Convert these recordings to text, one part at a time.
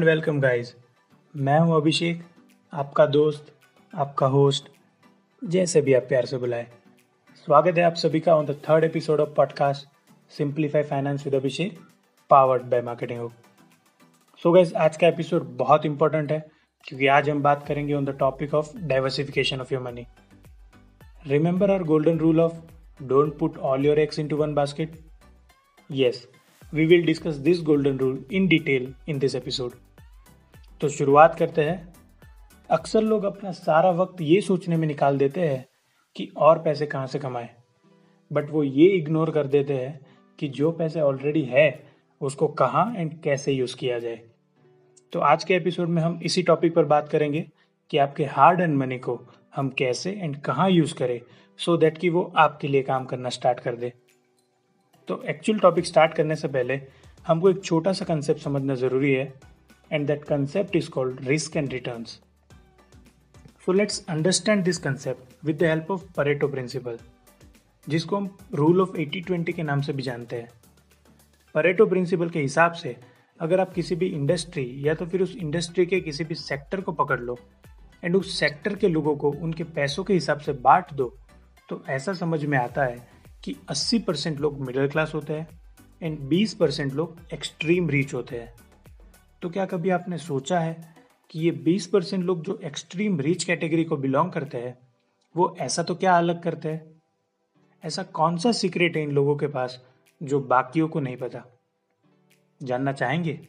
And welcome guys मैं हूँ अभिषेक, आपका दोस्त, आपका होस्ट जैसे भी आप प्यार से बुलाए। स्वागत है आप सभी का on the third episode of podcast simplify finance with Abhishek powered by marketing हो सो गाइस आज का एपिसोड बहुत इंपॉर्टेंट है, क्योंकि आज हम बात करेंगे on the topic of diversification of your money remember our golden rule of don't put all your eggs into one basket yes we will discuss this golden rule in detail in this episode तो शुरुआत करते हैं। अक्सर लोग अपना सारा वक्त ये सोचने में निकाल देते हैं कि और पैसे कहाँ से कमाएँ। बट वो ये इग्नोर कर देते हैं कि जो पैसे ऑलरेडी है, उसको कहाँ एंड कैसे यूज़ किया जाए। तो आज के एपिसोड में हम इसी टॉपिक पर बात करेंगे कि आपके हार्ड एंड मनी को हम कैसे एंड कहाँ यूज़ करें सो दैट कि वो आपके लिए काम करना स्टार्ट कर दे। तो एक्चुअल टॉपिक स्टार्ट करने से पहले हमको एक छोटा सा कंसेप्ट समझना ज़रूरी है। And that concept is called risk and returns so let's understand this concept with the help of Pareto principle जिसको हम रूल ऑफ़ 80-20 के नाम से भी जानते हैं। परेटो प्रिंसिपल के हिसाब से, अगर आप किसी भी इंडस्ट्री या तो फिर उस इंडस्ट्री के किसी भी सेक्टर को पकड़ लो एंड उस सेक्टर के लोगों को उनके पैसों के हिसाब से बांट दो तो ऐसा समझ में आता है कि 80 परसेंट लोग मिडिल क्लास होते हैं एंड 20 परसेंट लोग एक्सट्रीम रीच होते हैं। तो क्या कभी आपने सोचा है कि ये 20 परसेंट लोग जो एक्सट्रीम रिच कैटेगरी को बिलोंग करते हैं, वो ऐसा तो क्या अलग करते हैं? ऐसा कौन सा सीक्रेट है इन लोगों के पास जो बाकियों को नहीं पता? जानना चाहेंगे?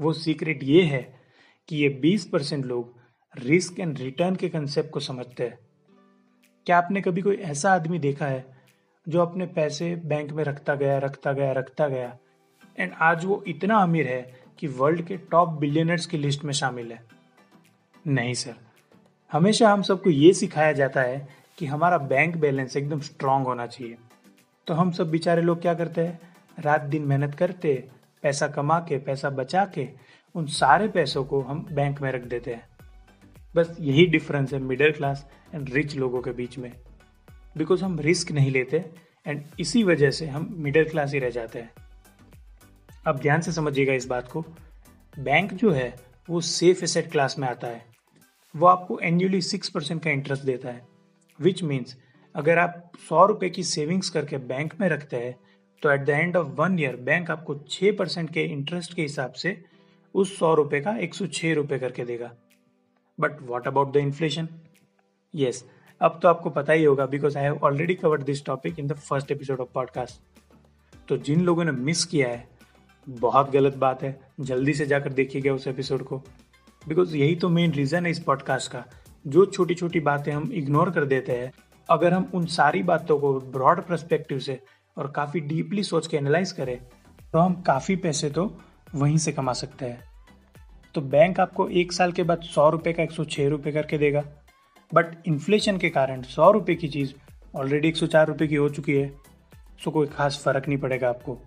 वो सीक्रेट ये है कि ये 20 परसेंट लोग रिस्क एंड रिटर्न के कंसेप्ट को समझते हैं। क्या आपने कभी कोई ऐसा आदमी देखा है जो अपने पैसे बैंक में रखता गया रखता गया रखता गया? एंड आज वो इतना अमीर है कि वर्ल्ड के टॉप बिलियनर्स की लिस्ट में शामिल है। नहीं, सर। हमेशा हम सबको ये सिखाया जाता है कि हमारा बैंक बैलेंस एकदम स्ट्रांग होना चाहिए। तो हम सब बेचारे लोग क्या करते हैं? रात दिन मेहनत करते, पैसा कमा के पैसा बचा के उन सारे पैसों को हम बैंक में रख देते हैं। बस यही डिफरेंस है मिडिल क्लास एंड रिच लोगों के बीच में। बिकॉज़ हम रिस्क नहीं लेते एंड इसी वजह से हम मिडिल क्लास ही रह जाते हैं। अब ध्यान से समझिएगा इस बात को। बैंक जो है, वो सेफ़ एसेट क्लास में आता है। वो आपको एनुअली सिक्स परसेंट का इंटरेस्ट देता है विच मीन्स अगर आप सौ रुपए की सेविंग्स करके बैंक में रखते हैं तो at the end of one year bank आपको छः परसेंट के इंटरेस्ट के हिसाब से उस सौ रुपए का एक सौ छः रुपये करके देगा। But what about the inflation yes अब तो आपको पता ही होगा because I have already covered this topic in the first episode of podcast तो जिन लोगों ने मिस किया है बहुत गलत बात है। जल्दी से जाकर देखिएगा उस एपिसोड को। बिकॉज़ यही तो मेन रीज़न है इस पॉडकास्ट का। जो छोटी छोटी बातें हम इग्नोर कर देते हैं, अगर हम उन सारी बातों को ब्रॉड परस्पेक्टिव से और काफ़ी डीपली सोच के एनालाइज करें तो हम काफ़ी पैसे तो वहीं से कमा सकते हैं। तो बैंक आपको एक साल के बाद सौ रुपये का एक सौ छः रुपये करके देगा। बट इन्फ्लेशन के कारण सौ रुपये की चीज़ ऑलरेडी एक सौ चार रुपये की हो चुकी है। सो कोई खास फ़र्क नहीं पड़ेगा आपको।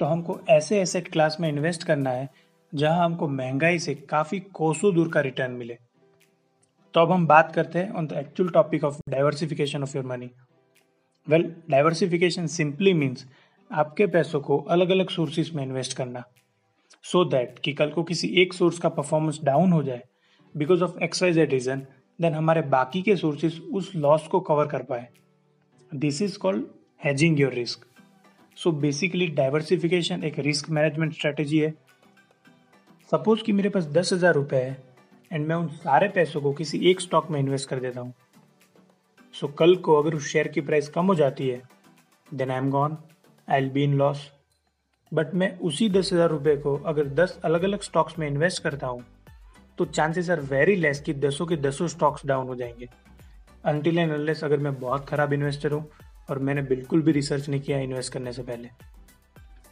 तो हमको ऐसे एसेट क्लास में इन्वेस्ट करना है, जहाँ हमको महँगाई से काफ़ी कोसों दूर का रिटर्न मिले। तो अब हम बात करते हैं on the actual topic of diversification of your money well diversification simply means आपके पैसों को अलग अलग सोर्सेज में इन्वेस्ट करना सो so दैट कि कल को किसी एक सोर्स का परफॉर्मेंस डाउन हो जाए because of XYZ reason then हमारे बाकी के सोर्सेज उस लॉस को कवर कर पाए। This is called hedging your risk so basically diversification एक रिस्क मैनेजमेंट स्ट्रेटेजी है। सपोज़ कि मेरे पास दस हज़ार रुपये है एंड मैं उन सारे पैसों को किसी एक स्टॉक में इन्वेस्ट कर देता हूँ। सो so, कल को अगर उस शेयर की प्राइस कम हो जाती है then I am gone I'll be in loss but मैं उसी दस हज़ार रुपये को अगर दस अलग अलग स्टॉक्स में इन्वेस्ट करता हूँ तो चांसेस आर वेरी लेस कि दसों के दसों स्टॉक्स डाउन हो जाएँगे। अनटिल एंड अनलेस अगर मैं बहुत खराब इन्वेस्टर हूँ और मैंने बिल्कुल भी रिसर्च नहीं किया इन्वेस्ट करने से पहले।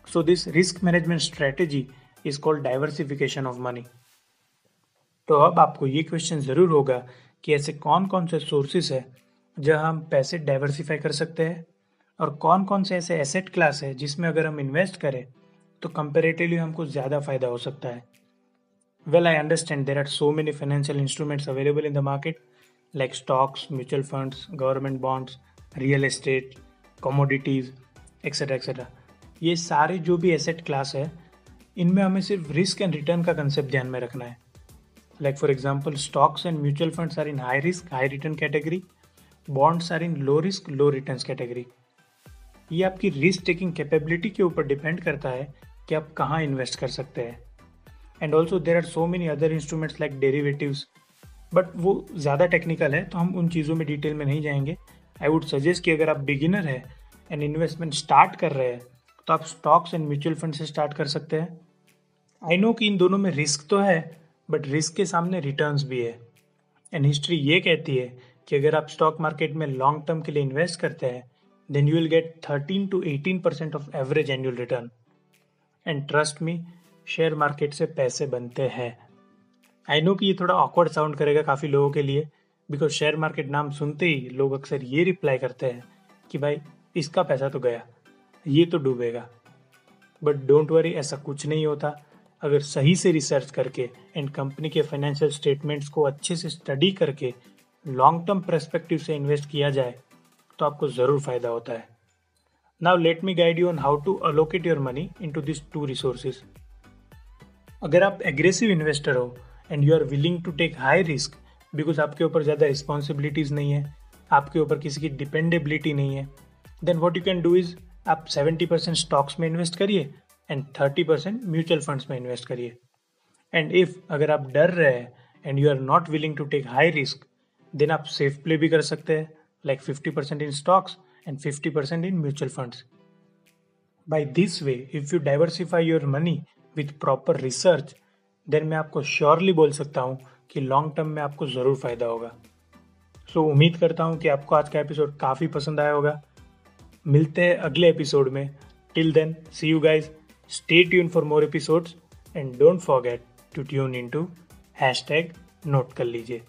So this risk management strategy is called diversification of money तो अब आपको ये क्वेश्चन ज़रूर होगा कि ऐसे कौन कौन से सोर्सेज है जहाँ हम पैसे डाइवर्सिफाई कर सकते हैं और कौन कौन से ऐसे एसेट क्लास है जिसमें अगर हम इन्वेस्ट करें तो कंपेरेटिवली हमको ज़्यादा फ़ायदा हो सकता है। Well I understand there are so many financial instruments available in the market like stocks mutual funds, government bonds, real estate, commodities, etcetera etcetera ये सारे जो भी एसेट क्लास है इनमें हमें सिर्फ़ रिस्क एंड रिटर्न का कंसेप्ट ध्यान में रखना है। Like for example stocks and mutual funds are in high risk high return category bonds are in low risk low return category ये आपकी रिस्क टेकिंग कैपेबिलिटी के ऊपर डिपेंड करता है कि आप कहाँ इन्वेस्ट कर सकते हैं। And also there are so many other instruments like derivatives but वो ज़्यादा टेक्निकल है तो हम उन चीज़ों में डिटेल में नहीं जाएँगे। आई वुड सजेस्ट कि अगर आप बिगिनर है एंड इन्वेस्टमेंट स्टार्ट कर रहे हैं तो आप स्टॉक्स एंड म्यूचुअल फंड से स्टार्ट कर सकते हैं। आई नो कि इन दोनों में रिस्क तो है बट रिस्क के सामने रिटर्न्स भी है। एंड हिस्ट्री ये कहती है कि अगर आप स्टॉक मार्केट में लॉन्ग टर्म के लिए इन्वेस्ट करते हैं then you will get thirteen to eighteen percent of average annual return and trust me share market से पैसे बनते हैं। आई नो कि ये थोड़ा ऑकवर्ड साउंड करेगा काफ़ी लोगों के लिए बिकॉज़ शेयर मार्केट नाम सुनते ही लोग अक्सर ये रिप्लाई करते हैं कि भाई, इसका पैसा तो गया, ये तो डूबेगा। बट डोंट वरी ऐसा कुछ नहीं होता। अगर सही से रिसर्च करके एंड कंपनी के फाइनेंशियल स्टेटमेंट्स को अच्छे से स्टडी करके लॉन्ग टर्म परस्पेक्टिव से इन्वेस्ट किया जाए तो आपको ज़रूर फ़ायदा होता है। Now let me guide you on how to allocate your money into this two resources अगर आप एग्रेसिव इन्वेस्टर हो and you are willing to take high risk because आपके ऊपर ज़्यादा रिस्पॉन्सिबिलिटीज़ नहीं है, आपके ऊपर किसी की डिपेंडेबिलिटी नहीं है then what you can do is आप सेवेंटी परसेंट स्टॉक्स में इन्वेस्ट करिए and thirty percent mutual funds में इन्वेस्ट करिए. एंड इफ़ अगर आप डर रहे हैं and you are not willing to take high risk then आप सेफ़ प्ले भी कर सकते हैं like fifty percent in stocks and fifty percent in mutual funds by this way if you diversify your money with proper research then मैं आपको surely बोल सकता हूँ कि लॉन्ग टर्म में आपको ज़रूर फ़ायदा होगा। सो so, उम्मीद करता हूँ कि आपको आज का एपिसोड काफ़ी पसंद आया होगा। मिलते हैं अगले एपिसोड में। Till then see you guys stay tune for more episodes and don't forget to tune in to hashtag note कर लीजिए।